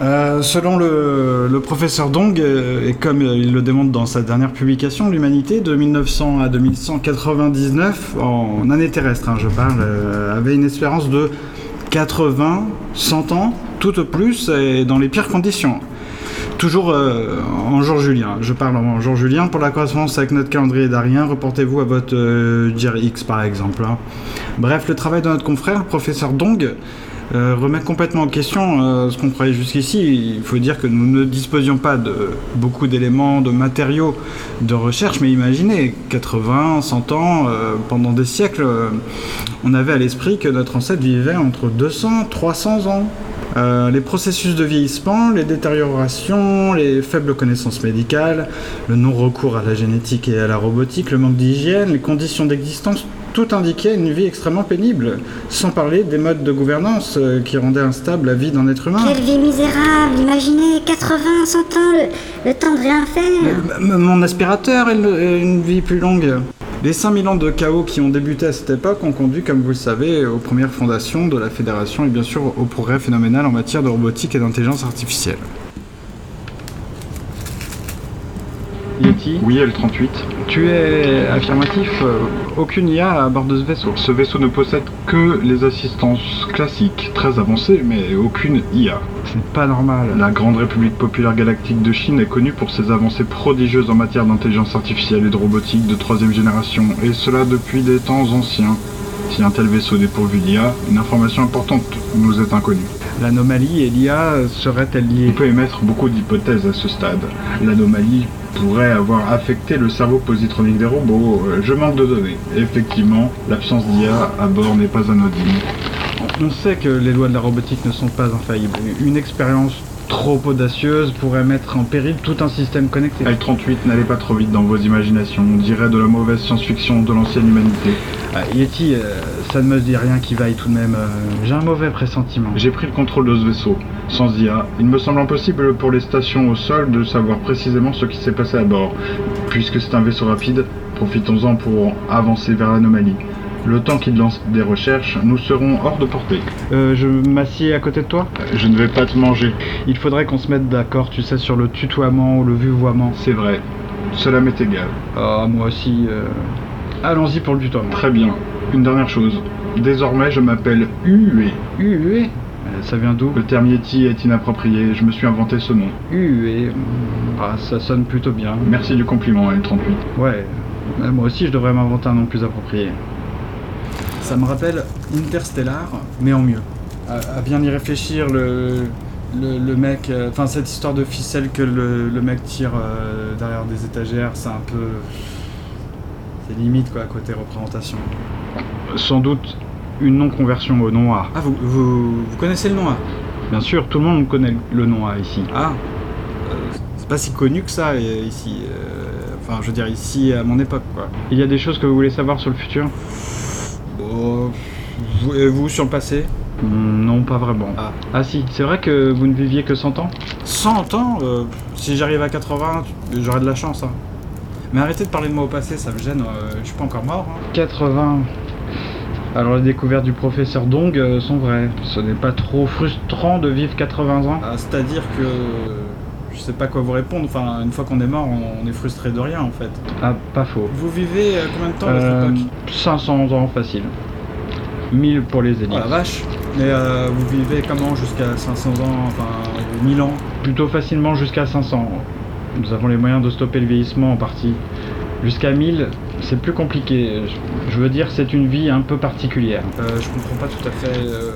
Euh, selon le, le professeur Dong, euh, et comme euh, il le démontre dans sa dernière publication, l'humanité de 1900 à 2199, en année terrestre, hein, je parle, avait une espérance de 80, 100 ans, tout au plus, et dans les pires conditions. Toujours en jour julien, je parle en jour julien. Pour la correspondance avec notre calendrier d'Arien, reportez-vous à votre euh, Dire X par exemple. hein. Bref, le travail de notre confrère, professeur Dong, euh, remet complètement en question euh, ce qu'on croyait jusqu'ici. Il faut dire que nous ne disposions pas de beaucoup d'éléments, de matériaux de recherche, mais imaginez, 80, 100 ans, euh, pendant des siècles, on avait à l'esprit que notre ancêtre vivait entre 200, 300 ans. Les processus de vieillissement, les détériorations, les faibles connaissances médicales, le non-recours à la génétique et à la robotique, le manque d'hygiène, les conditions d'existence, tout indiquait une vie extrêmement pénible, sans parler des modes de gouvernance euh, qui rendaient instable la vie d'un être humain. Quelle vie misérable Imaginez 80, 100 ans, le, le temps de rien faire. M- Mon aspirateur a une, une vie plus longue. Les 5000 ans de chaos qui ont débuté à cette époque ont conduit, comme vous le savez, aux premières fondations de la Fédération et bien sûr au progrès phénoménal en matière de robotique et d'intelligence artificielle. Yeti, Oui, L38. tu es affirmatif, euh, aucune IA à bord de ce vaisseau. Ce vaisseau ne possède que les assistances classiques, très avancées, mais aucune IA. C'est pas normal. La Grande République populaire galactique de Chine est connue pour ses avancées prodigieuses en matière d'intelligence artificielle et de robotique de troisième génération, et cela depuis des temps anciens. Si un tel vaisseau est dépourvu d'IA, une information importante nous est inconnue. L'anomalie et l'IA seraient-elles On liées peut émettre beaucoup d'hypothèses à ce stade. L'anomalie pourrait avoir affecté le cerveau positronique des robots. Euh, Je manque de données. Effectivement, l'absence d'IA à bord n'est pas anodine. On sait que les lois de la robotique ne sont pas infaillibles. Une expérience trop audacieuse pourrait mettre en péril tout un système connecté. L38, n'allez pas trop vite dans vos imaginations. On dirait de la mauvaise science-fiction de l'ancienne humanité. Ah, Yeti, euh, ça ne me dit rien qui vaille tout de même. euh, J'ai un mauvais pressentiment. J'ai pris le contrôle de ce vaisseau. Sans IA, il me semble impossible pour les stations au sol de savoir précisément ce qui s'est passé à bord. Puisque c'est un vaisseau rapide, profitons-en pour avancer vers l'anomalie. Le temps qu'il lance des recherches, nous serons hors de portée. Euh, je m'assieds à côté de toi Je ne vais pas te manger. Il faudrait qu'on se mette d'accord, tu sais, sur le tutoiement ou le vuvoiement. C'est vrai. Cela m'est égal. Ah, moi aussi. euh, Allons-y pour le tutoiement. Très bien. Une dernière chose. Désormais, je m'appelle UE. UE Euh, Ça vient d'où? Le terme Yeti est inapproprié. Je me suis inventé ce nom. UE. Ah, ça sonne plutôt bien. Merci du compliment, L38. Ouais, euh, moi aussi je devrais m'inventer un nom plus approprié. Ça me rappelle Interstellar, mais en mieux. À, à bien y réfléchir, le, le, le mec, euh, enfin cette histoire de ficelle que le, le mec tire euh, derrière des étagères, c'est un peu. C'est limite quoi, côté représentation. Sans doute une non-conversion au nom A. Ah, vous, vous, vous connaissez le nom A? Bien sûr, tout le monde connaît le nom A ici. Ah euh, C'est pas si connu que ça ici. Enfin, je veux dire, ici à mon époque quoi. Il y a des choses que vous voulez savoir sur le futur? Bon, vous, et vous sur le passé Hmm, Non, pas vraiment. Ah. Ah si, c'est vrai que vous ne viviez que 100 ans 100 ans euh, Si j'arrive à 80, tu- j'aurai de la chance. hein. Mais arrêtez de parler de moi au passé, ça me gêne. euh, je suis pas encore mort. hein. 80. Alors les découvertes du professeur Dong euh, sont vraies. Ce n'est pas trop frustrant de vivre 80 ans Ah, C'est-à-dire que je sais pas quoi vous répondre. Enfin, une fois qu'on est mort, on, on est frustré de rien en fait. Ah, pas faux. Vous vivez euh, combien de temps à Euh, cette époque 500 ans facile. 1000 pour les élites. Oh la vache Mais euh, vous vivez comment jusqu'à 500 ans, enfin 1000 ans Plutôt facilement jusqu'à 500. Nous avons les moyens de stopper le vieillissement en partie. Jusqu'à 1000, c'est plus compliqué. Je- Je veux dire, c'est une vie un peu particulière. Euh, Je comprends pas tout à fait. euh,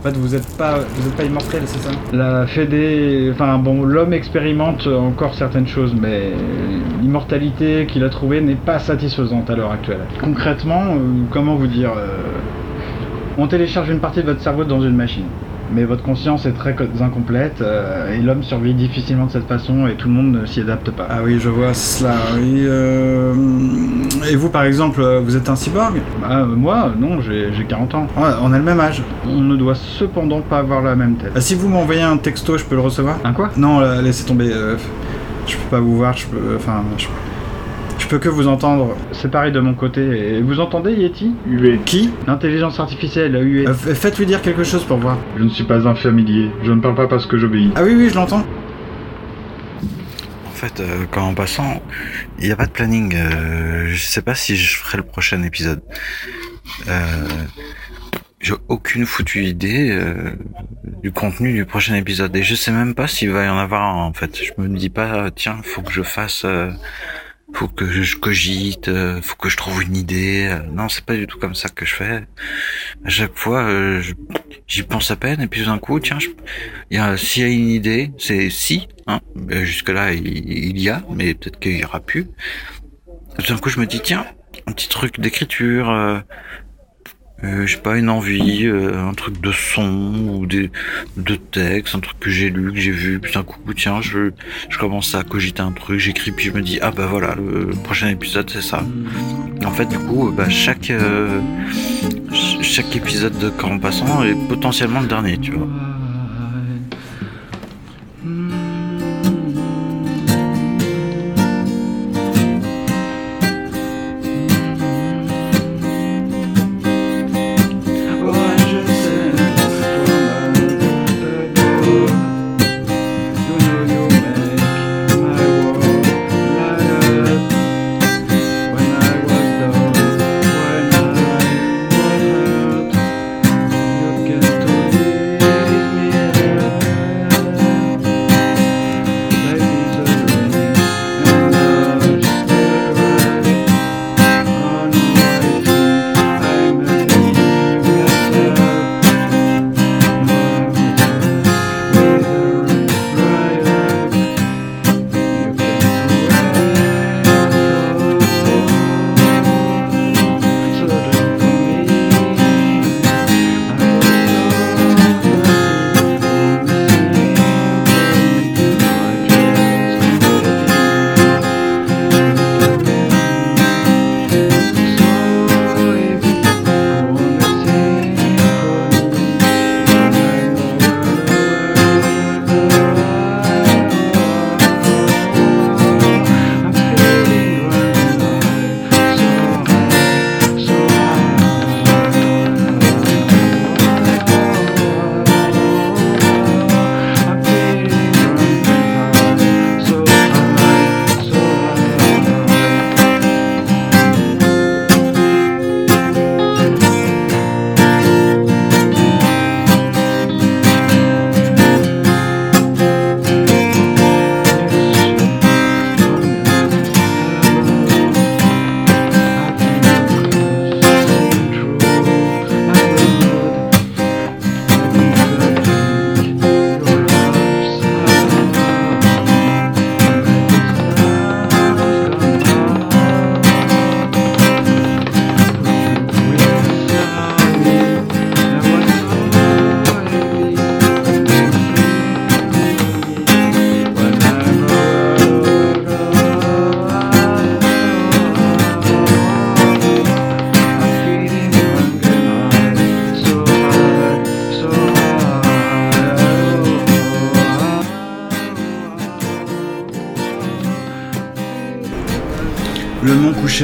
En fait, vous êtes pas, vous êtes pas immortel, c'est ça? La Fédé, enfin bon, l'homme expérimente encore certaines choses, mais l'immortalité qu'il a trouvée n'est pas satisfaisante à l'heure actuelle. Concrètement, euh, comment vous dire euh, On télécharge une partie de votre cerveau dans une machine, mais votre conscience est très co- incomplète euh, et l'homme survit difficilement de cette façon et tout le monde ne s'y adapte pas. Ah oui, je vois cela. Oui, euh, Et vous, par exemple, euh, vous êtes un cyborg? Ah, euh, moi, non, j'ai j'ai 40 ans. Ouais, On a le même âge. On ne doit cependant pas avoir la même tête. Ah, si vous m'envoyez un texto, je peux le recevoir? Un quoi? Non, euh, laissez tomber. euh, je peux pas vous voir. Je peux, enfin, je, je peux que vous entendre. C'est pareil de mon côté. Et vous entendez Yeti? Hué. Qui? L'intelligence artificielle, UE. Euh, Faites-lui dire quelque chose pour voir. Je ne suis pas un familier. Je ne parle pas parce que j'obéis. Ah oui, oui, je l'entends. En fait, euh, quand en passant, il n'y a pas de planning. euh, je sais pas si je ferai le prochain épisode. Euh, J'ai aucune foutue idée euh, du contenu du prochain épisode et je sais même pas s'il va y en avoir un, en fait. Je me dis pas tiens, faut que je fasse, euh, faut que je cogite, euh, faut que je trouve une idée. euh, non, c'est pas du tout comme ça que je fais. À chaque fois, euh, j'y pense à peine et puis d'un coup, tiens, je- s'il y a une idée, c'est si. Hein, jusque là, il, y a, mais peut-être qu'il y aura plus. D'un coup, je me dis tiens, un petit truc d'écriture. Euh, je sais pas, une envie, euh, un truc de son ou des, de texte, un truc que j'ai lu, que j'ai vu, puis d'un coup, tiens, je, je commence à cogiter un truc, j'écris, puis je me dis, ah bah voilà, le prochain épisode, c'est ça. En fait, du coup, bah, chaque, euh, ch- chaque épisode de en passant est potentiellement le dernier, tu vois.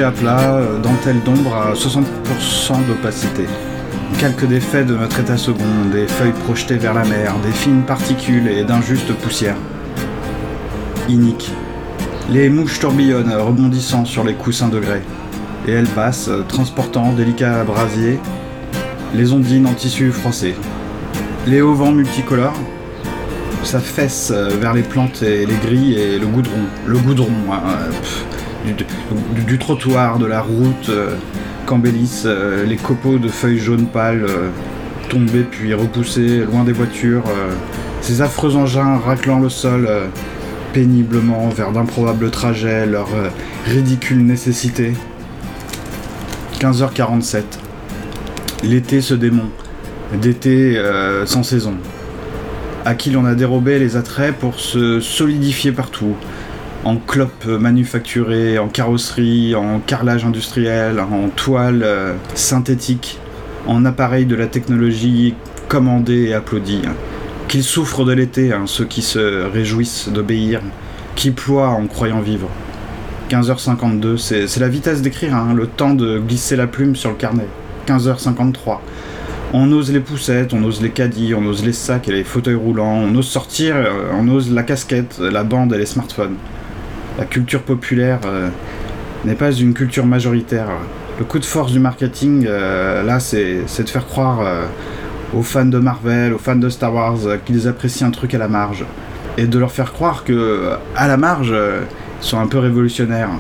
À plat, euh, dentelle d'ombre à 60% d'opacité. Calque des faits de notre état second, des feuilles projetées vers la mer, des fines particules et d'injustes poussières. Inique. Les mouches tourbillonnent, rebondissant sur les coussins de grès. Et elles passent, transportant, délicats brasiers, les ondines en tissu froissé. Les hauts vents multicolores s'affaissent euh, vers les plantes et les grilles et le goudron. Le goudron, euh, du, trottoir, de la route, euh, qu'embellissent euh, les copeaux de feuilles jaunes pâles, euh, tombés puis repoussés loin des voitures, ces affreux engins raclant le sol péniblement vers d'improbables trajets, leur euh, ridicule nécessité. 15h47. L'été se démon, d'été sans saison, à qui l'on a dérobé les attraits pour se solidifier partout, en clopes manufacturées, en carrosserie, en carrelage industriel, en toile euh, synthétique, en appareils de la technologie commandés et applaudis. Qu'ils souffrent de l'été, hein, ceux qui se réjouissent d'obéir, qui ploient en croyant vivre. 15h52, c'est la vitesse d'écrire, hein, le temps de glisser la plume sur le carnet. 15h53. On ose les poussettes, on ose les caddies, on ose les sacs et les fauteuils roulants, on ose sortir, euh, on ose la casquette, la bande et les smartphones. La culture populaire euh, n'est pas une culture majoritaire. Le coup de force du marketing, euh, là, c'est de faire croire aux fans de Marvel, aux fans de Star Wars, qu'ils apprécient un truc à la marge. Et de leur faire croire que, à la marge, ils sont un peu révolutionnaires.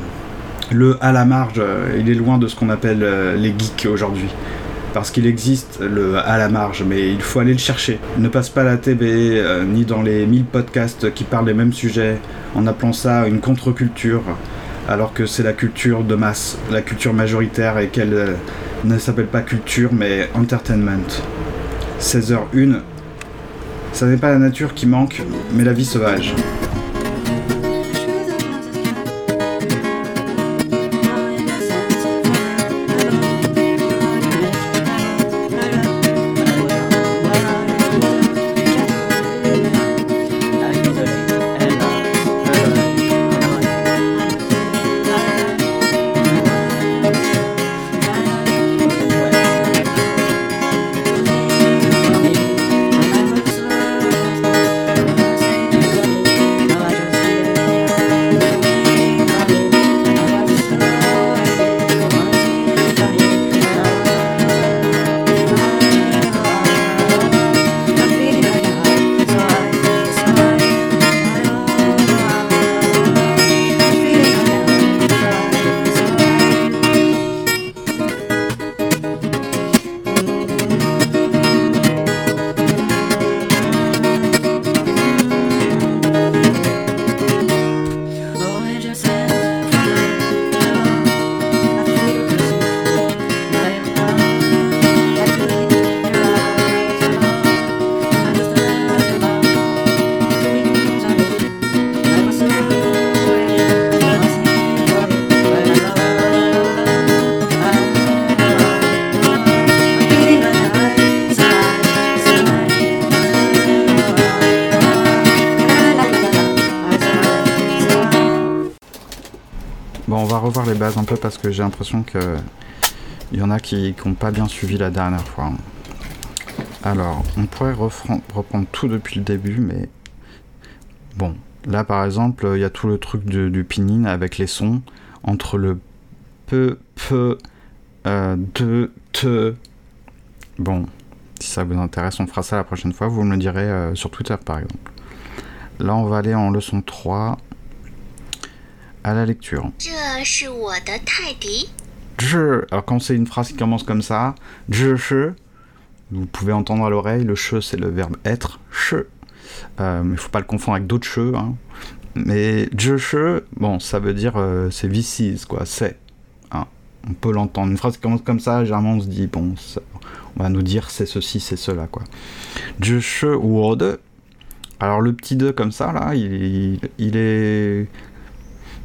Le à la marge, il est loin de ce qu'on appelle les geeks aujourd'hui parce qu'il existe le à la marge, mais il faut aller le chercher. Ne passe pas la TV ni dans les 1000 podcasts qui parlent des mêmes sujets en appelant ça une contre-culture, alors que c'est la culture de masse, la culture majoritaire et qu'elle ne s'appelle pas culture mais entertainment. 16h01, ça n'est pas la nature qui manque, mais la vie sauvage. Un peu parce que j'ai l'impression que il y en a qui n'ont pas bien suivi la dernière fois. Alors, on pourrait reprendre tout depuis le début, mais bon, là par exemple, il y a tout le truc du, du avec les sons entre le peu, peu, euh, de, te. Bon, si ça vous intéresse, on fera ça la prochaine fois. Vous me le direz euh, sur Twitter par exemple. Là, on va aller en leçon 3 à la lecture. Je, alors quand c'est une phrase qui commence comme ça, je, vous pouvez entendre à l'oreille, le che c'est le verbe être, che. Euh, mais il faut pas le confondre avec d'autres che. Hein. Mais je, bon, ça veut dire euh, c'est this quoi, c'est. Hein. On peut l'entendre. Une phrase qui commence comme ça, généralement on se dit, bon, on va nous dire c'est ceci, c'est cela, quoi. Je, word. Alors le petit 2 comme ça, là, il, il est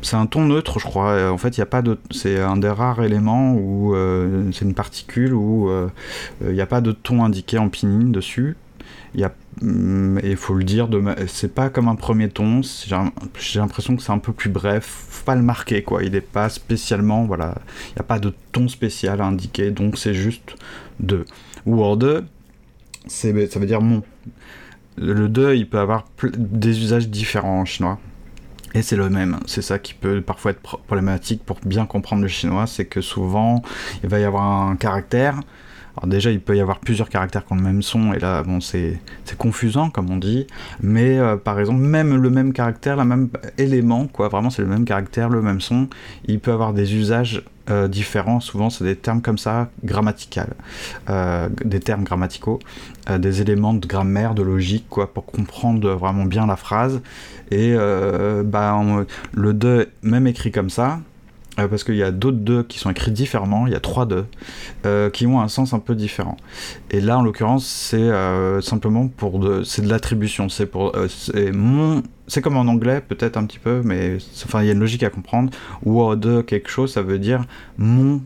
c'est un ton neutre, je crois. En fait, il a pas de. C'est un des rares éléments où euh, c'est une particule où euh, il n'y a pas de ton indiqué en pinine dessus. Il y a, mm, et il faut le dire, c'est pas comme un premier ton. J'ai l'impression que c'est un peu plus bref. Faut pas le marquer, quoi. Il n'est pas spécialement, voilà. Il n'y a pas de ton spécial indiqué, donc c'est juste de. Word, ça veut dire mon. Le 2, il peut avoir des usages différents en chinois. Et c'est le même. C'est ça qui peut parfois être problématique pour bien comprendre le chinois, c'est que souvent il va y avoir un caractère. Alors déjà, il peut y avoir plusieurs caractères qui ont le même son, et là, bon, c'est confusant, comme on dit. Mais euh, par exemple, même le même caractère, le même élément, quoi, vraiment, c'est le même caractère, le même son, il peut avoir des usages euh, différents. Souvent, c'est des termes comme ça, grammaticales, euh, des termes grammaticaux, des éléments de grammaire, de logique, quoi, pour comprendre vraiment bien la phrase. Et bah, le 2, même écrit comme ça, euh, parce qu'il y a d'autres 2 qui sont écrits différemment, il y a 3 2 euh, qui ont un sens un peu différent. Et là, en l'occurrence, c'est simplement pour de, c'est de l'attribution, c'est pour, c'est mon, c'est comme en anglais peut-être un petit peu, mais enfin il y a une logique à comprendre. Ou de quelque chose, ça veut dire mon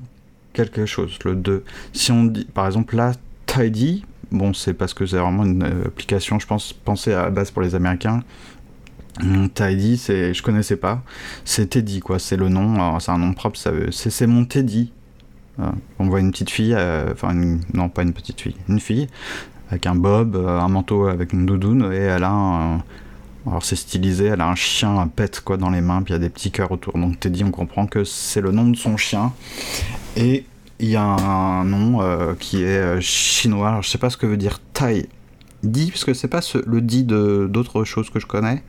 quelque chose, le 2. Si on dit, par exemple là, tidy, bon c'est parce que c'est vraiment une application, je pense, pensée à la base pour les Américains Hum, Tidy, c'est, je connaissais pas. C'est Teddy, quoi. C'est le nom. C'est un nom propre. Ça c'est, mon Teddy. On voit une petite fille, euh, enfin, non, pas une petite fille, une fille, avec un bob, euh, un manteau avec une doudoune, et elle a un. Alors, c'est stylisé, elle a un chien, un pet, quoi, dans les mains, puis il y a des petits cœurs autour. Donc, Teddy, on comprend que c'est le nom de son chien. Et il y a un nom euh, qui est chinois. Alors, je sais pas ce que veut dire Tai Di, parce que c'est pas le dit d'autres choses que je connais.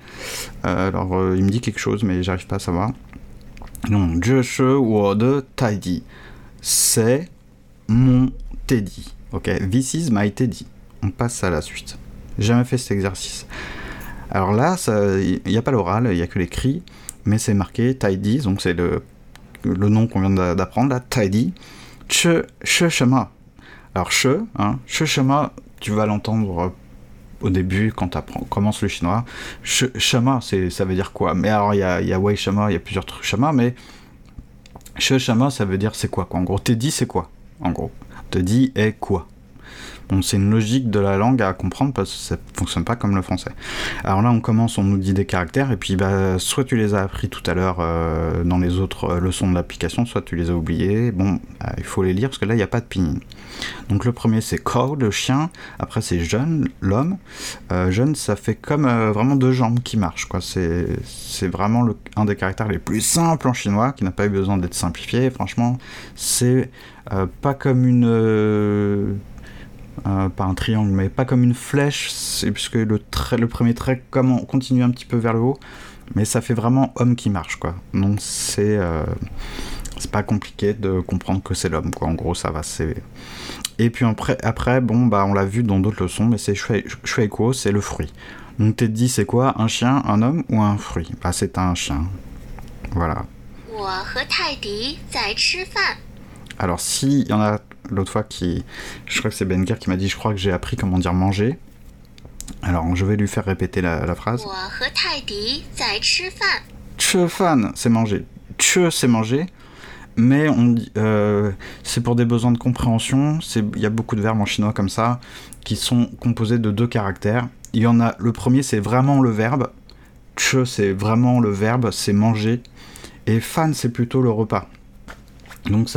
Euh, alors, euh, il me dit quelque chose, mais j'arrive pas à savoir. Wo de Tai Di. C'est mon Teddy. Ok, this is my Teddy. On passe à la suite. Jamais fait cet exercice. Alors là, il n'y a pas l'oral, il n'y a que l'écrit, mais c'est marqué Tidy, donc c'est le, le nom qu'on vient d'a- d'apprendre là, Tidy. Che, che shema. Alors che, hein, che shema, tu vas l'entendre au début quand tu commences le chinois. C'est, ça veut dire quoi? Mais alors il y a, y a wei shema, il y a plusieurs trucs shema, mais che shema, ça veut dire c'est quoi, quoi? En gros, Teddy, c'est quoi? En gros, Teddy est quoi? Bon, c'est une logique de la langue à comprendre parce que ça fonctionne pas comme le français. Alors là, on commence, on nous dit des caractères, et puis bah, soit tu les as appris tout à l'heure euh, dans les autres euh, leçons de l'application, soit tu les as oubliés. Bon, euh, il faut les lire parce que là, il n'y a pas de pinyin. Donc le premier, c'est cow, le chien. Après, c'est jeune, l'homme. Euh, jeune, ça fait comme euh, vraiment deux jambes qui marchent. C'est vraiment un des caractères les plus simples en chinois, qui n'a pas eu besoin d'être simplifié. Franchement, c'est euh, pas comme une... pas un triangle, mais pas comme une flèche, puisque le, le premier trait comme on continue un petit peu vers le haut, mais ça fait vraiment homme qui marche, quoi. Donc c'est c'est pas compliqué de comprendre que c'est l'homme, quoi. En gros, ça va, c'est. Et puis après, bon, bah, on l'a vu dans d'autres leçons, mais c'est shui kuo, c'est le fruit. Donc t'es dit, c'est quoi Un chien, un homme ou un fruit? Bah, c'est un chien. Voilà. Alors, si, il y en a l'autre fois qui. Je crois que c'est Benker qui m'a dit, je crois que j'ai appris comment dire manger. Alors, je vais lui faire répéter la, phrase. Chefan, c'est manger. Che, c'est manger. Mais euh, c'est pour des besoins de compréhension. Il y a beaucoup de verbes en chinois comme ça qui sont composés de deux caractères. Il y en a. Le premier, c'est vraiment le verbe. Che, c'est vraiment le verbe, c'est manger. Et fan, c'est plutôt le repas. Donc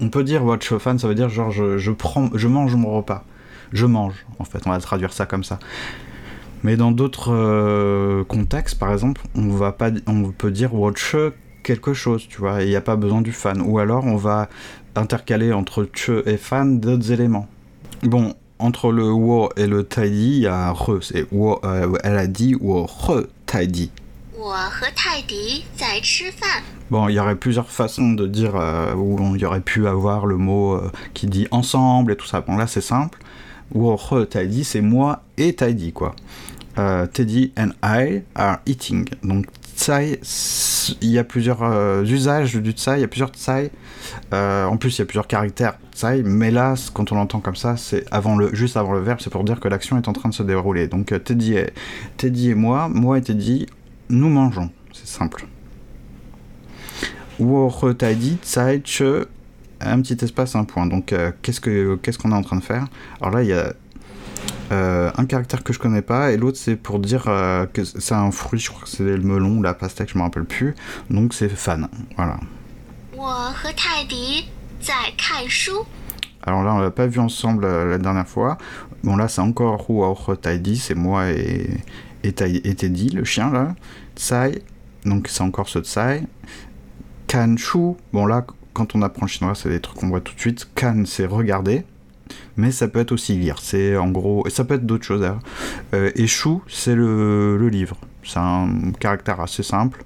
on peut dire what fan, ça veut dire genre je, je prends, je mange mon repas. Je mange, en fait, on va traduire ça comme ça. Mais dans d'autres euh, contextes, par exemple, on va pas, on peut dire watch quelque chose, tu vois, il n'y a pas besoin du fan. Ou alors on va intercaler entre che et fan d'autres éléments. Bon, entre le wo et le tidy, il y a re, c'est wo, euh, elle a dit wo re tidy. Bon, il y aurait plusieurs façons de dire euh, où on y aurait pu avoir le mot euh, qui dit ensemble et tout ça. Bon, là c'est simple. Wo re tidy, c'est moi et tidy quoi. Teddy and I are eating. Donc tsai, il y a plusieurs euh, usages du tsai, il y a plusieurs tsai. Euh, en plus, il y a plusieurs caractères tsai, mais là, quand on l'entend comme ça, c'est avant le, juste avant le verbe, c'est pour dire que l'action est en train de se dérouler. Donc, euh, Teddy, et, Teddy et moi, moi et Teddy, nous mangeons. C'est simple. Wo t'a dit tsai che un petit espace un point. Donc qu'est-ce que qu'est-ce qu'on est en train de faire? Alors là il y a euh, un caractère que je connais pas et l'autre c'est pour dire euh, que c'est un fruit, je crois que c'est le melon ou la pastèque, je me rappelle plus. Donc c'est fan, voilà. Alors là on l'a pas vu ensemble euh, la dernière fois. Bon là c'est encore Ruaur Taidi, c'est moi et, et, Teddy, le chien là. Tsai, donc c'est encore ce Tsai. Kanshu, bon là quand on apprend le chinois c'est des trucs qu'on voit tout de suite. Kan c'est regarder mais ça peut être aussi lire. C'est en gros, et ça peut être d'autres choses. Euh, et Shu, c'est le, livre. C'est un caractère assez simple.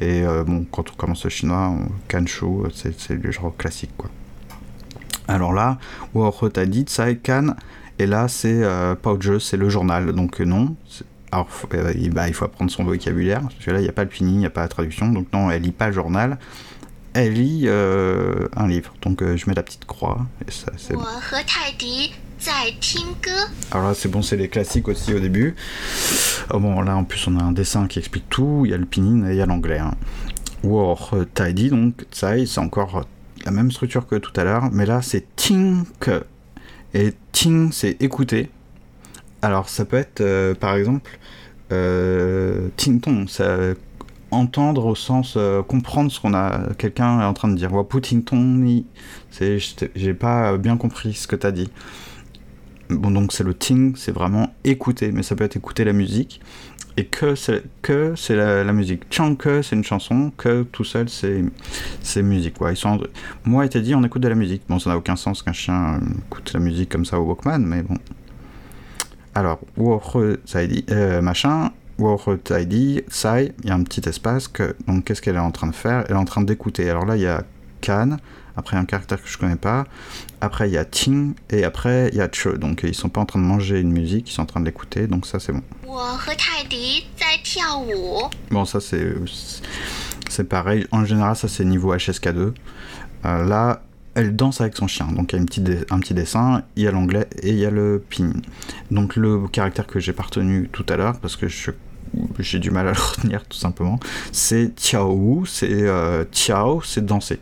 Et euh, bon, quand on commence le chinois, on, Kanshu, c'est le genre classique quoi. Alors là, dit, Tsai Kan, et là c'est euh, pas jeu, c'est le journal. Donc euh, non. Alors euh, bah, il faut apprendre son vocabulaire, parce que là il n'y a pas le pinyin, il n'y a pas la traduction. Donc non, elle lit pas le journal elle lit euh, un livre. Donc euh, je mets la petite croix. Et ça, c'est bon. Alors là, c'est bon, c'est les classiques aussi au début. Oh, bon, là, en plus, on a un dessin qui explique tout. Il y a le pinyin et il y a l'anglais. Hein. War, euh, Tidy, donc Tsai, c'est encore la même structure que tout à l'heure, mais là, c'est Tink. Et Ting, c'est écouter. Alors, ça peut être, par exemple, Ting ça entendre au sens euh, comprendre ce qu'on a quelqu'un est en train de dire. Wapu ting tong ni, c'est j'ai pas bien compris ce que t'as dit. Bon donc c'est le ting, c'est vraiment écouter, mais ça peut être écouter la musique. Et que c'est que c'est la, musique. Chang que c'est une chanson, que tout seul c'est c'est musique. Quoi. Ils sont moi dit on écoute de la musique. Bon ça n'a aucun sens qu'un chien euh, écoute la musique comme ça au Walkman, mais bon. Alors, Wohe Saidi, euh, machin, Tidy, Sai, il y a un petit espace. Donc qu'est-ce qu'elle est en train de faire? Elle est en train d'écouter. Alors là, il y a Kan, après un caractère que je connais pas, après il y a Ting, et après il y a Che. Donc ils sont pas en train de manger une musique, ils sont en train de l'écouter, donc ça c'est bon. Bon, ça c'est. C'est pareil, en général, ça c'est niveau HSK2. Euh, là, elle danse avec son chien. Donc il y a une petite un petit dessin, il y a l'anglais et il y a le pin. Donc le caractère que j'ai pas retenu tout à l'heure, parce que j'ai du mal à le retenir tout simplement, c'est Tiao, c'est euh, Tiao, c'est danser.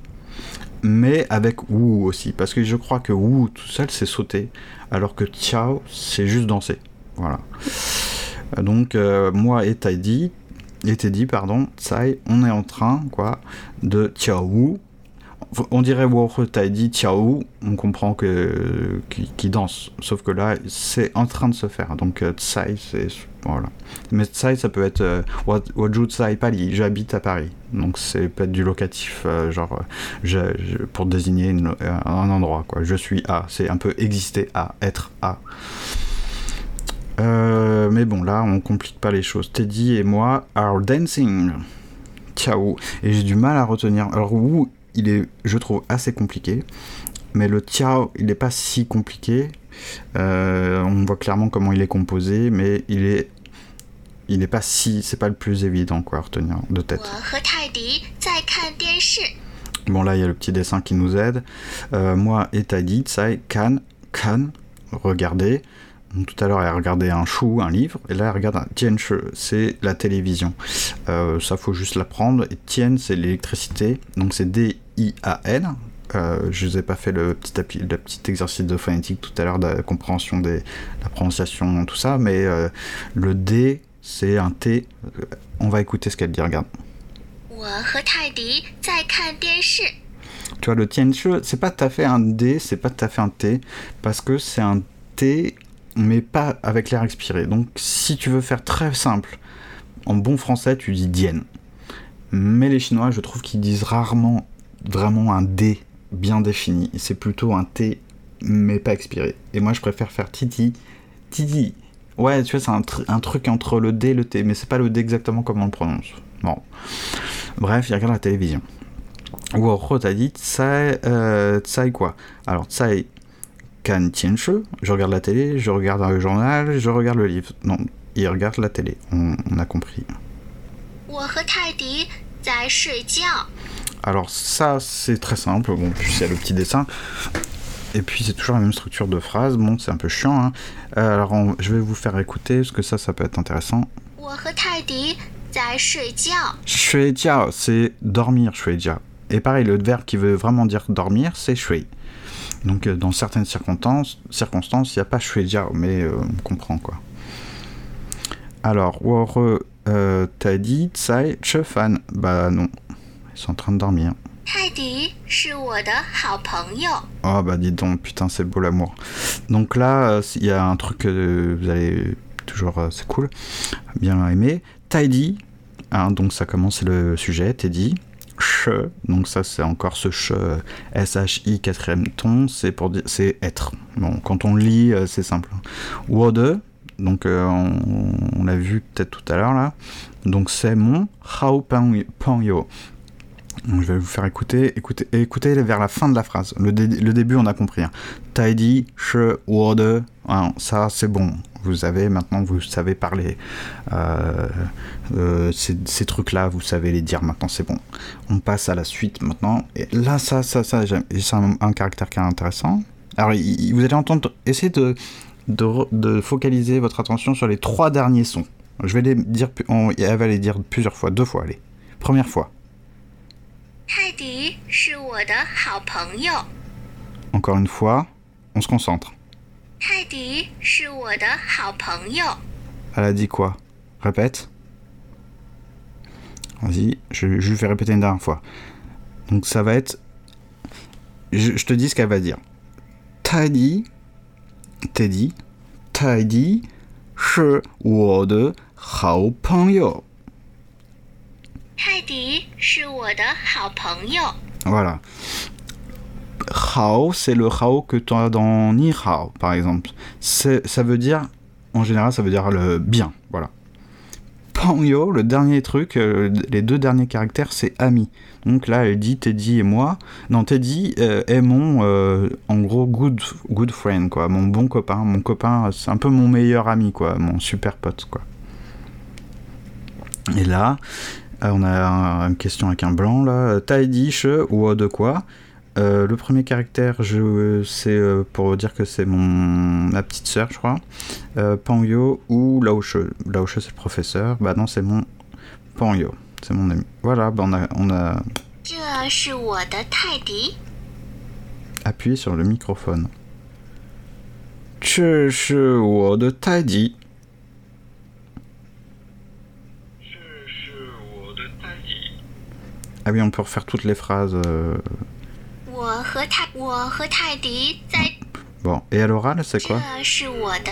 Mais avec Wu aussi, parce que je crois que Wu tout seul c'est sauter, alors que Tiao c'est juste danser. Voilà. Donc euh, moi et Teddy, et Teddy pardon, Tsai, on est en train quoi de Tiao on dirait Warho Tidy Tiao, on comprend que qui, qui danse, sauf que là c'est en train de se faire. Donc euh, Tsai, c'est voilà. Mais Tsai, ça peut être euh, Wa- Waju Tsai Pali. J'habite à Paris, donc c'est peut être du locatif, euh, genre pour désigner un endroit quoi. Je suis à, c'est un peu exister à, être à. Mais bon, là, on complique pas les choses. Teddy et moi are dancing. Ciao. Et j'ai du mal à retenir. Alors, il est, je trouve, assez compliqué. Mais le Tiao, il n'est pas si compliqué. Euh, on voit clairement comment il est composé, mais il est, il n'est pas si, c'est pas le plus évident quoi à retenir de tête. Bon là, il y a le petit dessin qui nous aide. Euh, moi et Tadi, Tsai, Kan, Kan, regardez. Tout à l'heure, elle regardait un chou, un livre, et là, elle regarde un tianche, c'est la télévision. Euh, ça, faut juste l'apprendre. Et tian, c'est l'électricité, donc c'est D-I-A-N. Euh, je vous ai pas fait le petit, exercice de phonétique tout à l'heure, de la compréhension de la prononciation, tout ça, mais euh, le D, c'est un T. Euh, on va écouter ce qu'elle dit, regarde. Tu vois, le tianche, c'est pas tout à fait un D, c'est pas tout à fait un T, parce que c'est un T mais pas avec l'air expiré. Donc, si tu veux faire très simple, en bon français, tu dis dien. Mais les Chinois, je trouve qu'ils disent rarement vraiment un D bien défini. C'est plutôt un T, mais pas expiré. Et moi, je préfère faire titi, titi. Ouais, tu vois, c'est un, tr- un truc entre le D et le T, mais c'est pas le D exactement comme on le prononce. Bon. Bref, il regarde la télévision. Wo t'as dit Tsai, euh, Tsai quoi? Alors Tsai je regarde la télé, je regarde le journal, je regarde le livre. Non, il regarde la télé, on, a compris. Alors ça, c'est très simple, bon, puis il y a le petit dessin. Et puis c'est toujours la même structure de phrase, bon, c'est un peu chiant. Hein. Euh, alors je vais vous faire écouter, parce que ça, ça peut être intéressant. Shuijia, c'est dormir, shuijia. Et pareil, le verbe qui veut vraiment dire dormir, c'est shui. Donc euh, dans certaines circonstances, circonstances, il n'y a pas dire mais euh, on comprend quoi. Alors, Wore, euh, Tsai Chefan Bah non, ils sont en train de dormir. Oh bah dis donc, putain, c'est beau l'amour. Donc là, euh, il y a un truc que vous allez toujours, c'est cool, bien aimer. Taidi, hein, donc ça commence le sujet, Teddy. Donc ça c'est encore ce euh, S-H-I quatrième ton, c'est pour dire, c'est être. Bon, quand on lit, euh, c'est simple. Wode, donc euh, on, l'a vu peut-être tout à l'heure là. Donc c'est mon Hao Pang Pang Yo. Je vais vous faire écouter, écouter, écouter vers la fin de la phrase. Le, dé- le début, on a compris. Hein. Tidy, she, word, hein, ça c'est bon. Vous avez maintenant, vous savez parler. Euh, euh, ces, trucs-là, vous savez les dire maintenant, c'est bon. On passe à la suite maintenant. Et là, ça, ça, ça, c'est un, un caractère qui est intéressant. Alors, vous allez entendre, essayez de, de, focaliser votre attention sur les trois derniers sons. Je vais les dire, on- les dire plusieurs fois, deux fois, allez. Première fois. 泰迪是我的好朋友。 Encore une fois, on se concentre. 泰迪是我的好朋友。 Elle a dit quoi Répète. Vas-y, je, je lui fais répéter une dernière fois. Donc ça va être. Je, je te dis ce qu'elle va dire. Teddy, Teddy, Teddy, 是我的好朋友。 泰迪是我的好朋友。 Voilà. Hao, c'est le hao que tu as dans Ni Hao, par exemple. C'est- Ça veut dire, en général, ça veut dire le bien. Voilà. Pangyo, le dernier truc, euh, les deux derniers caractères, c'est ami. Donc là, elle dit Teddy et moi. Non, Teddy euh, est mon, euh, en gros, good, good friend, quoi. Mon bon copain. Mon copain, c'est un peu mon meilleur ami, quoi. Mon super pote, quoi. Et là, ah, on a une question avec un blanc là. Euh, Taïdish ou euh, de quoi? Euh, le premier caractère, c'est pour dire que c'est mon ma petite sœur, je crois. Pangyo ou Laoche. Laoche, c'est le professeur. Bah non, c'est mon Pangyo. C'est mon ami. Voilà, bah on a. On a... Appuyez sur le microphone. de Taidi. Ah oui, on peut refaire toutes les phrases. Euh. Bon, et à l'oral, c'est quoi?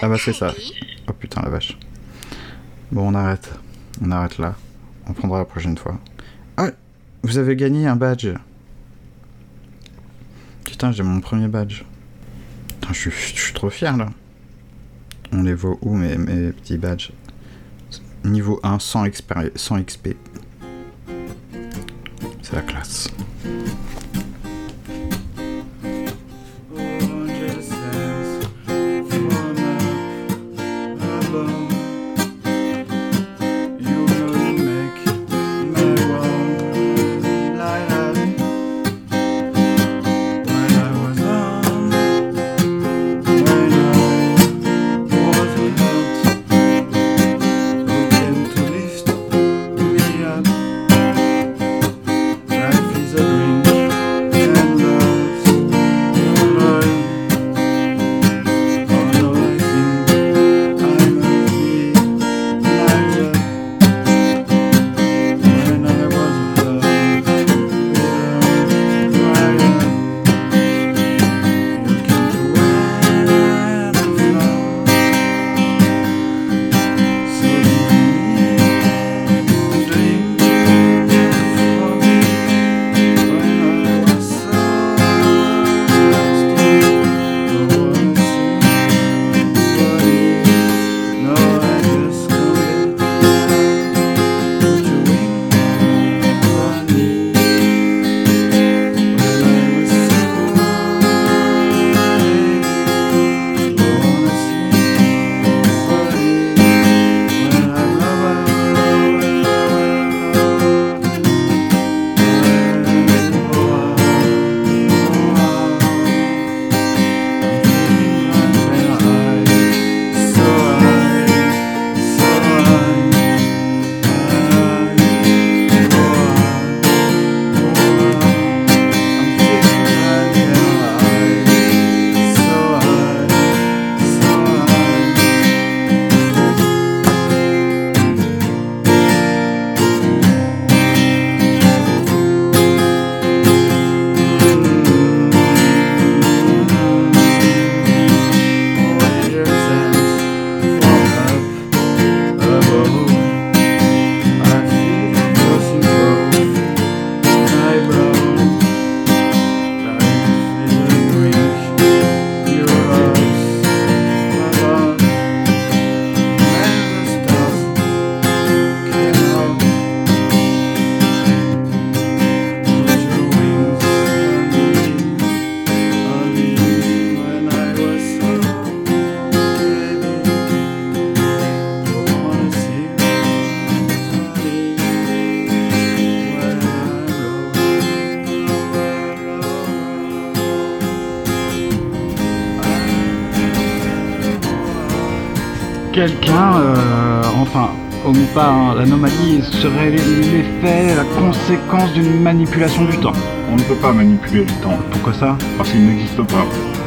Ah bah c'est ça. Oh putain, la vache. Bon, on arrête. On arrête là. On prendra la prochaine fois. Ah Vous avez gagné un badge Putain, j'ai mon premier badge. Putain, je suis trop fier là. On les voit où mes, mes petits badges? Niveau 1, 100 100 XP. C'est la Quelqu'un, euh, enfin, omet pas, hein, l'anomalie serait l'effet, la conséquence d'une manipulation du temps. On ne peut pas manipuler le temps, Pourquoi ça? Parce qu'il n'existe pas.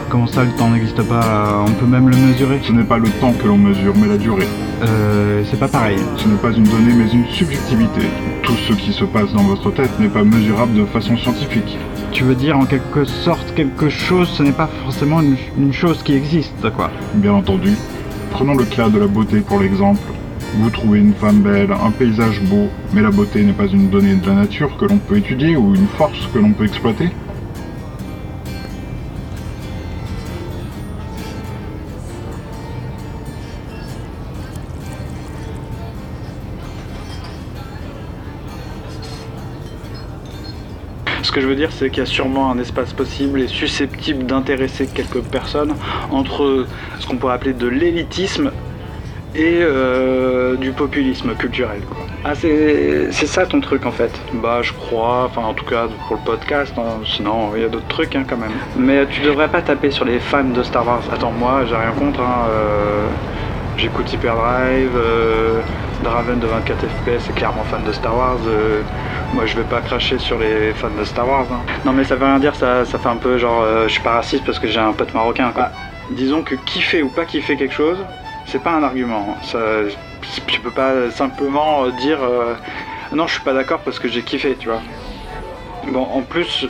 Comment ça, le temps n'existe pas? On peut même le mesurer? Ce n'est pas le temps que l'on mesure, mais la durée. Euh, c'est pas pareil. Ce n'est pas une donnée, mais une subjectivité. Tout ce qui se passe dans votre tête n'est pas mesurable de façon scientifique. Tu veux dire en quelque sorte quelque chose, ce n'est pas forcément une, une chose qui existe, quoi. Bien entendu. Prenons le cas de la beauté pour l'exemple. Vous trouvez une femme belle, un paysage beau, mais la beauté n'est pas une donnée de la nature que l'on peut étudier ou une force que l'on peut exploiter que je veux dire, c'est qu'il y a sûrement un espace possible et susceptible d'intéresser quelques personnes entre ce qu'on pourrait appeler de l'élitisme et euh, du populisme culturel. Quoi. Ah, c'est c'est ça ton truc en fait? Bah, je crois, enfin en tout cas pour le podcast, hein. sinon il y a d'autres trucs hein, quand même. Mais tu devrais pas taper sur les fans de Star Wars. Attends, moi j'ai rien contre, hein, euh, j'écoute Hyperdrive, euh, Draven de 24 FPS est clairement fan de Star Wars. Moi je vais pas cracher sur les fans de Star Wars. hein. Non mais ça veut rien dire, ça, ça fait un peu genre euh, je suis pas raciste parce que j'ai un pote marocain. Quoi. disons que kiffer ou pas kiffer quelque chose, c'est pas un argument. Ça, tu peux pas simplement euh, dire euh, non, je suis pas d'accord parce que j'ai kiffé, tu vois. Bon, en plus,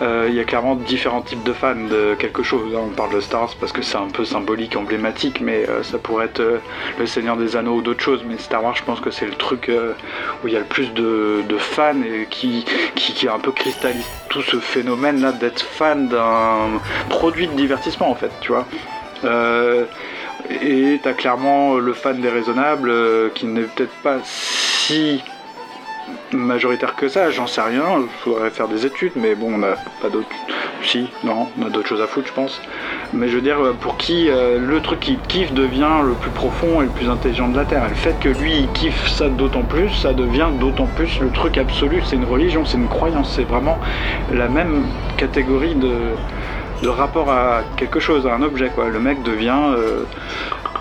il y a clairement différents types de fans de quelque chose. hein. On parle de Star Wars parce que c'est un peu symbolique, emblématique, mais euh, ça pourrait être euh, le Seigneur des Anneaux ou d'autres choses. Mais Star Wars, je pense que c'est le truc euh, où il y a le plus de, fans et qui, qui, qui un peu cristallise tout ce phénomène-là d'être fan d'un produit de divertissement, en fait, tu vois. Euh, et t'as clairement le fan déraisonnable euh, qui n'est peut-être pas si majoritaire que ça, j'en sais rien, il faudrait faire des études, mais bon, on n'a pas d'autres. Si, non, on a d'autres choses à foutre, je pense. Mais je veux dire, pour qui euh, le truc qu'il kiffe devient le plus profond et le plus intelligent de la Terre. Le fait que lui, il kiffe ça d'autant plus, ça devient d'autant plus le truc absolu. C'est une religion, c'est une croyance, c'est vraiment la même catégorie de, rapport à quelque chose, à un objet. Le mec devient. euh,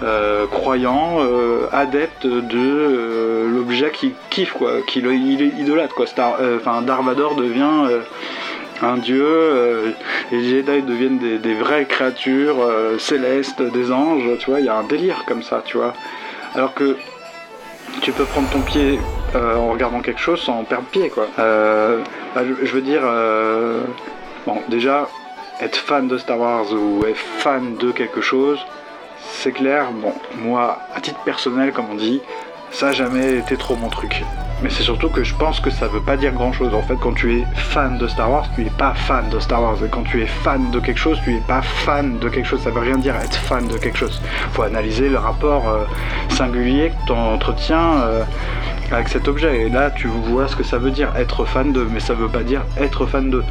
euh, croyant, euh, adepte de euh, l'objet qu'il kiffe, quoi, qu'il il idolâtre, quoi. Star, Vader devient un dieu, les Jedi deviennent des, vraies créatures célestes, des anges, tu vois, il y a un délire comme ça, tu vois. Alors que tu peux prendre ton pied en regardant quelque chose sans perdre pied, quoi. Bah, je, je veux dire, bon, déjà, être fan de Star Wars ou être fan de quelque chose, c'est clair, bon, moi, à titre personnel, comme on dit, ça n'a jamais été trop mon truc. Mais c'est surtout que je pense que ça veut pas dire grand chose. En fait, quand tu es fan de Star Wars, tu es pas fan de Star Wars. Et quand tu es fan de quelque chose, tu es pas fan de quelque chose. Ça veut rien dire être fan de quelque chose. Faut analyser le rapport euh, singulier que tu entretiens euh, avec cet objet. Et là, tu vois ce que ça veut dire être fan de, mais ça veut pas dire être fan de.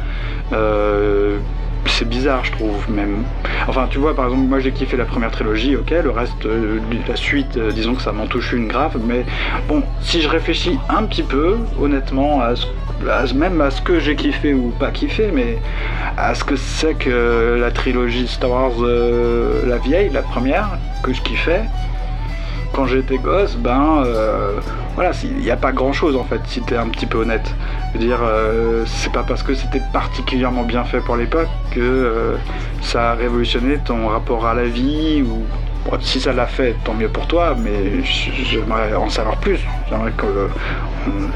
Euh, c'est bizarre, je trouve, même. Enfin, tu vois, par exemple, moi j'ai kiffé la première trilogie, ok, le reste, euh, la suite, euh, disons que ça m'en touche une grave, mais bon, si je réfléchis un petit peu, honnêtement, à ce- même à ce que j'ai kiffé ou pas kiffé, mais à ce que c'est que la trilogie Star Wars, euh, la vieille, la première, que je kiffais, quand j'étais gosse, ben euh, voilà, il n'y a pas grand chose en fait, si t'es un petit peu honnête. Je veux dire, euh, c'est pas parce que c'était particulièrement bien fait pour l'époque que euh, ça a révolutionné ton rapport à la vie ou. si ça l'a fait, tant mieux pour toi, mais j'aimerais en savoir plus. J'aimerais que,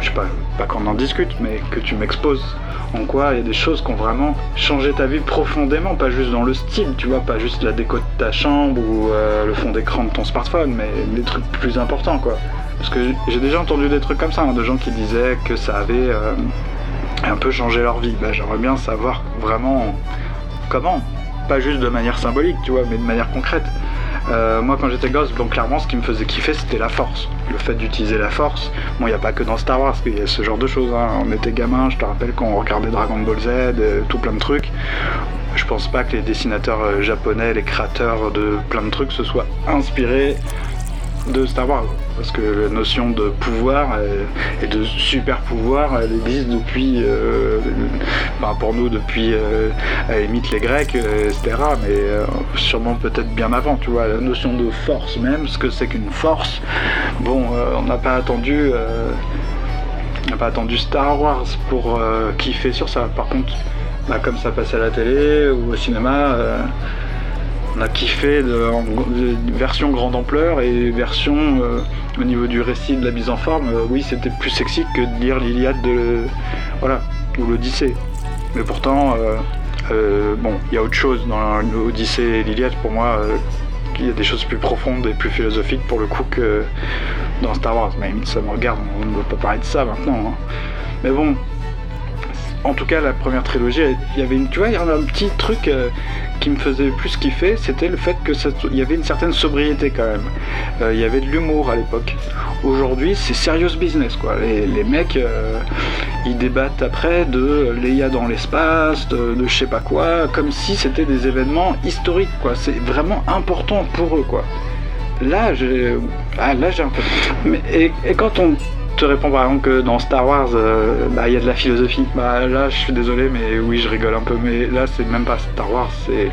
je sais pas qu'on en discute, mais que tu m'exposes en quoi il y a des choses qui ont vraiment changé ta vie profondément, pas juste dans le style, tu vois, pas juste la déco de ta chambre ou euh, le fond d'écran de ton smartphone, mais des trucs plus importants, quoi. Parce que j'ai déjà entendu des trucs comme ça, hein, de gens qui disaient que ça avait euh, un peu changé leur vie. Bah, J'aimerais bien savoir vraiment comment, pas juste de manière symbolique, tu vois, mais de manière concrète. Euh, moi, quand j'étais gosse, donc clairement, ce qui me faisait kiffer, c'était la force. Le fait d'utiliser la force. Bon, il n'y a pas que dans Star Wars qu'il y a ce genre de choses. hein. On était gamin, je te rappelle quand on regardait Dragon Ball Z, euh, tout plein de trucs. Je pense pas que les dessinateurs euh, japonais, les créateurs de plein de trucs se soient inspirés de Star Wars. Parce que la notion de pouvoir et de super pouvoir, elle existe depuis, euh, ben, pour nous, depuis euh, limite les Grecs, euh, etc. Mais euh, sûrement peut-être bien avant, tu vois. La notion de force même, ce que c'est qu'une force, bon, euh, on n'a pas attendu. on n'a pas attendu Star Wars pour kiffer sur ça. Par contre, bah, comme ça passait à la télé ou au cinéma, on a kiffé version grande ampleur et version euh, au niveau du récit de la mise en forme. euh, oui, c'était plus sexy que de lire l'Iliade de ou l'Odyssée. Mais pourtant, euh, bon, il y a autre chose dans l'Odyssée et l'Iliade pour moi. il y a des choses plus profondes et plus philosophiques pour le coup que dans Star Wars. Mais ça me regarde, on ne peut pas parler de ça maintenant. hein. Mais bon, en tout cas, la première trilogie, il y avait une, tu vois, il y avait un petit truc euh, qui me faisait plus kiffer, c'était le fait que ça- il y avait une certaine sobriété quand même. Euh, il y avait de l'humour à l'époque. Aujourd'hui, c'est serious business quoi. Les, mecs, euh, ils débattent après de Leia dans l'espace, de, de je sais pas quoi, comme si c'était des événements historiques quoi. C'est vraiment important pour eux quoi. Là, j'ai, ah, là j'ai un peu. Et quand on te répond par exemple que dans Star Wars, euh, bah, il y a de la philosophie. Bah là, je suis désolé, mais oui, je rigole un peu. Mais là, c'est même pas Star Wars, c'est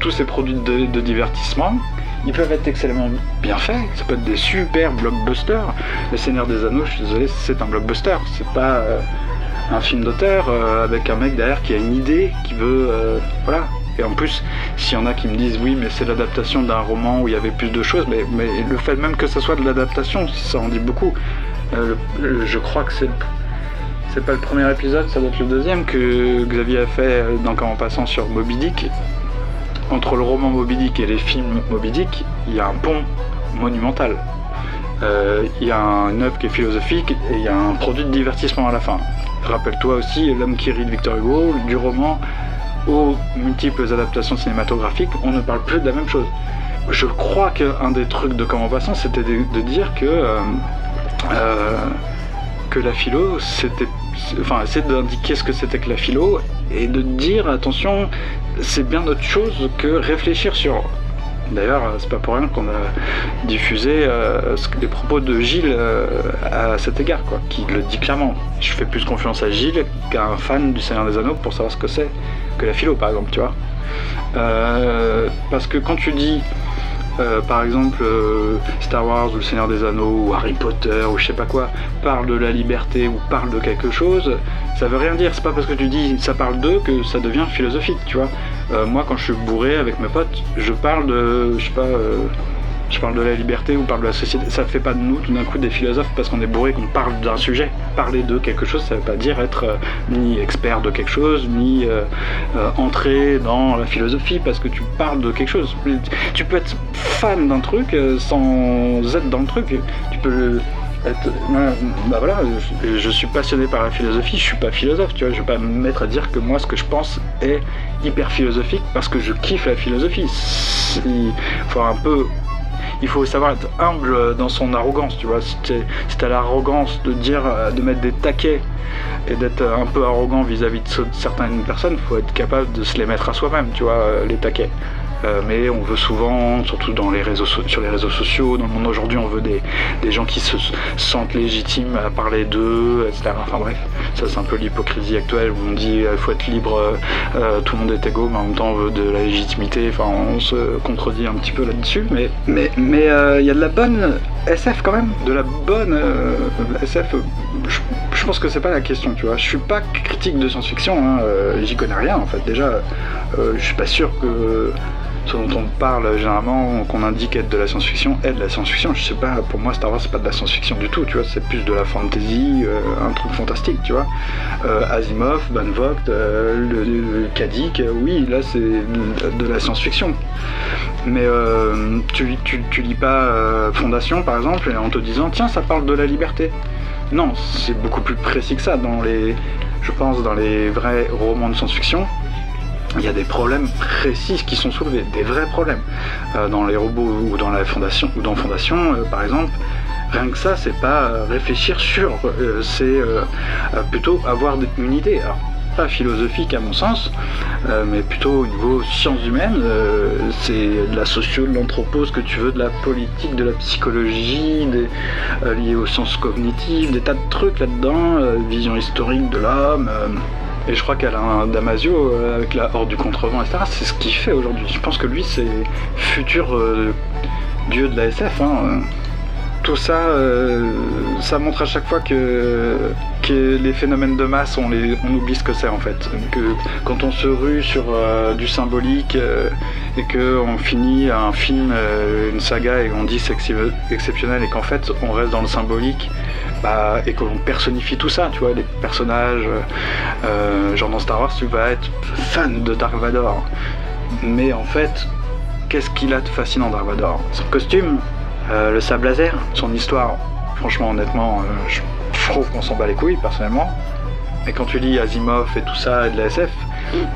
tous ces produits de, divertissement. Ils peuvent être excellemment bien faits. Ça peut être des super blockbusters. Le Seigneur des Anneaux, je suis désolé, c'est un blockbuster. C'est pas euh, un film d'auteur euh, avec un mec derrière qui a une idée, qui veut, voilà. Et en plus, s'il y en a qui me disent oui, mais c'est l'adaptation d'un roman où il y avait plus de choses, mais, mais le fait même que ça soit de l'adaptation, ça en dit beaucoup. Euh, je crois que c'est c'est pas le premier épisode, ça doit être le deuxième que Xavier a fait euh, dans En passant sur Moby Dick. Entre le roman Moby Dick et les films Moby Dick, il y a un pont monumental. Euh, Il y a une œuvre qui est philosophique et il y a un produit de divertissement à la fin. Rappelle-toi aussi L'homme qui rit de Victor Hugo, du roman aux multiples adaptations cinématographiques, on ne parle plus de la même chose. Je crois qu'un des trucs de Comment passant, c'était de, dire que, euh, euh, que la philo, c'était. Enfin, essayer d'indiquer ce que c'était que la philo et de dire attention, c'est bien autre chose que réfléchir sur. D'ailleurs, euh, c'est pas pour rien qu'on a diffusé euh, les propos de Gilles euh, à cet égard, quoi, qui le dit clairement. Je fais plus confiance à Gilles qu'à un fan du Seigneur des Anneaux pour savoir ce que c'est que la philo, par exemple, tu vois. Euh, parce que quand tu dis, euh, par exemple, euh, Star Wars ou le Seigneur des Anneaux ou Harry Potter ou je sais pas quoi, parle de la liberté ou parle de quelque chose, ça veut rien dire. C'est pas parce que tu dis ça parle d'eux que ça devient philosophique, tu vois. Euh, moi, quand je suis bourré avec mes potes, je parle de, je sais pas, je parle de la liberté ou parle de la société. Ça fait pas de nous tout d'un coup des philosophes parce qu'on est bourré qu'on parle d'un sujet. Parler de quelque chose, ça veut pas dire être euh, ni expert de quelque chose, ni euh, euh, entrer dans la philosophie parce que tu parles de quelque chose. Tu peux être fan d'un truc sans être dans le truc. Tu peux être, bah voilà, je, je suis passionné par la philosophie, je suis pas philosophe, tu vois, je vais pas me mettre à dire que moi ce que je pense est hyper philosophique parce que je kiffe la philosophie. Il faut un peu il faut savoir être humble dans son arrogance, tu vois. Si t'as l'arrogance de dire, euh, de mettre des taquets et d'être un peu arrogant vis-à-vis de ce- certaines personnes, faut être capable de se les mettre à soi-même, tu vois, euh, les taquets. Euh, mais on veut souvent, surtout dans les réseaux sur les réseaux sociaux, dans le monde aujourd'hui, on veut des, gens qui se sentent légitimes à parler d'eux, etc. Enfin bref, ça c'est un peu l'hypocrisie actuelle où on dit il faut être libre, euh, euh, tout le monde est égaux, mais en même temps on veut de la légitimité. Enfin, on se contredit un petit peu là-dessus, mais mais mais euh, il y a de la bonne SF quand même, de la bonne euh, SF. euh, Je, pense que c'est pas la question, tu vois. Je suis pas critique de science-fiction, hein, euh, j'y connais rien en fait. Déjà, euh, je suis pas sûr que ce dont on parle généralement, qu'on indique être de la science-fiction, est de la science-fiction. Je sais pas, pour moi Star Wars c'est pas de la science-fiction du tout, tu vois, c'est plus de la fantasy, euh, un truc fantastique, tu vois. Euh, Asimov, Van Vogt, euh, Kadik, oui, là c'est de, la science-fiction. Mais tu, lis pas Fondation par exemple, en te disant tiens ça parle de la liberté. Non, c'est beaucoup plus précis que ça. Dans les, je pense dans les vrais romans de science-fiction, il y a des problèmes précis qui sont soulevés, des vrais problèmes. Euh, dans les robots ou dans la fondation ou dans Fondation, euh, par exemple, rien que ça, c'est pas euh, réfléchir sur, c'est plutôt avoir une idée. Alors, pas philosophique à mon sens, mais plutôt au niveau sciences humaines. c'est de la socio, de l'anthropo, ce que tu veux, de la politique, de la psychologie, des, aux sciences cognitives, des tas de trucs là-dedans, vision historique de l'homme. Et je crois qu'Alain Damasio, euh, avec la Horde du Contrevent, etc., c'est ce qu'il fait aujourd'hui. Je pense que lui, c'est futur euh, dieu de la SF. hein, tout ça, euh, ça montre à chaque fois que, les phénomènes de masse, on, les, on oublie ce que c'est en fait. Que quand on se rue sur euh, du symbolique euh, et qu'on finit un film, une saga et on dit c'est exce- exceptionnel et qu'en fait on reste dans le symbolique bah, et qu'on personnifie tout ça, tu vois, les personnages, genre dans Star Wars, tu vas être fan de Dark Vador. Mais en fait, qu'est-ce qu'il a de fascinant Dark Vador? Son costume, euh, le sable laser, son histoire. Franchement, honnêtement, euh, je, trouve qu'on s'en bat les couilles personnellement. Et quand tu lis Asimov et tout ça et de la SF,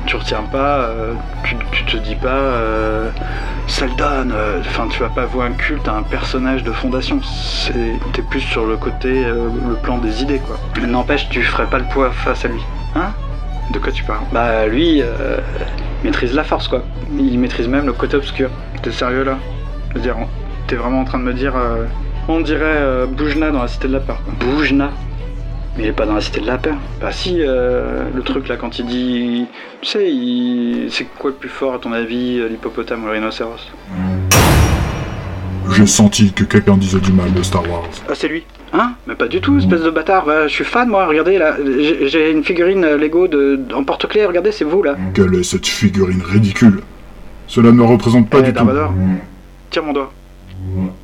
tu retiens pas, euh, tu, tu te dis pas, Seldon, euh, enfin tu vas pas voir un culte à un personnage de fondation. T'es plus sur le côté, le plan des idées quoi. Mais N'empêche, tu ferais pas le poids face à lui. Hein? De quoi tu parles? Bah lui, il maîtrise la force quoi. Il maîtrise même le côté obscur. T'es sérieux là? Je veux dire, t'es vraiment en train de me dire, euh, on dirait euh, Boujna dans la Cité de la Peur. quoi. Boujna mais il est pas dans la cité de la peur. Bah si, euh, le truc là quand il dit... Tu sais, il... c'est quoi le plus fort à ton avis, l'hippopotame ou le rhinocéros? J'ai senti que quelqu'un disait du mal de Star Wars. Ah c'est lui Hein? Mais pas du tout, espèce de bâtard. Bah, je suis fan moi, regardez là. J'ai une figurine Lego de... en porte-clés, regardez, c'est vous là. Quelle est cette figurine ridicule? Cela ne représente pas Eh, du tout. Vador. Tiens mon doigt. Mm-hmm.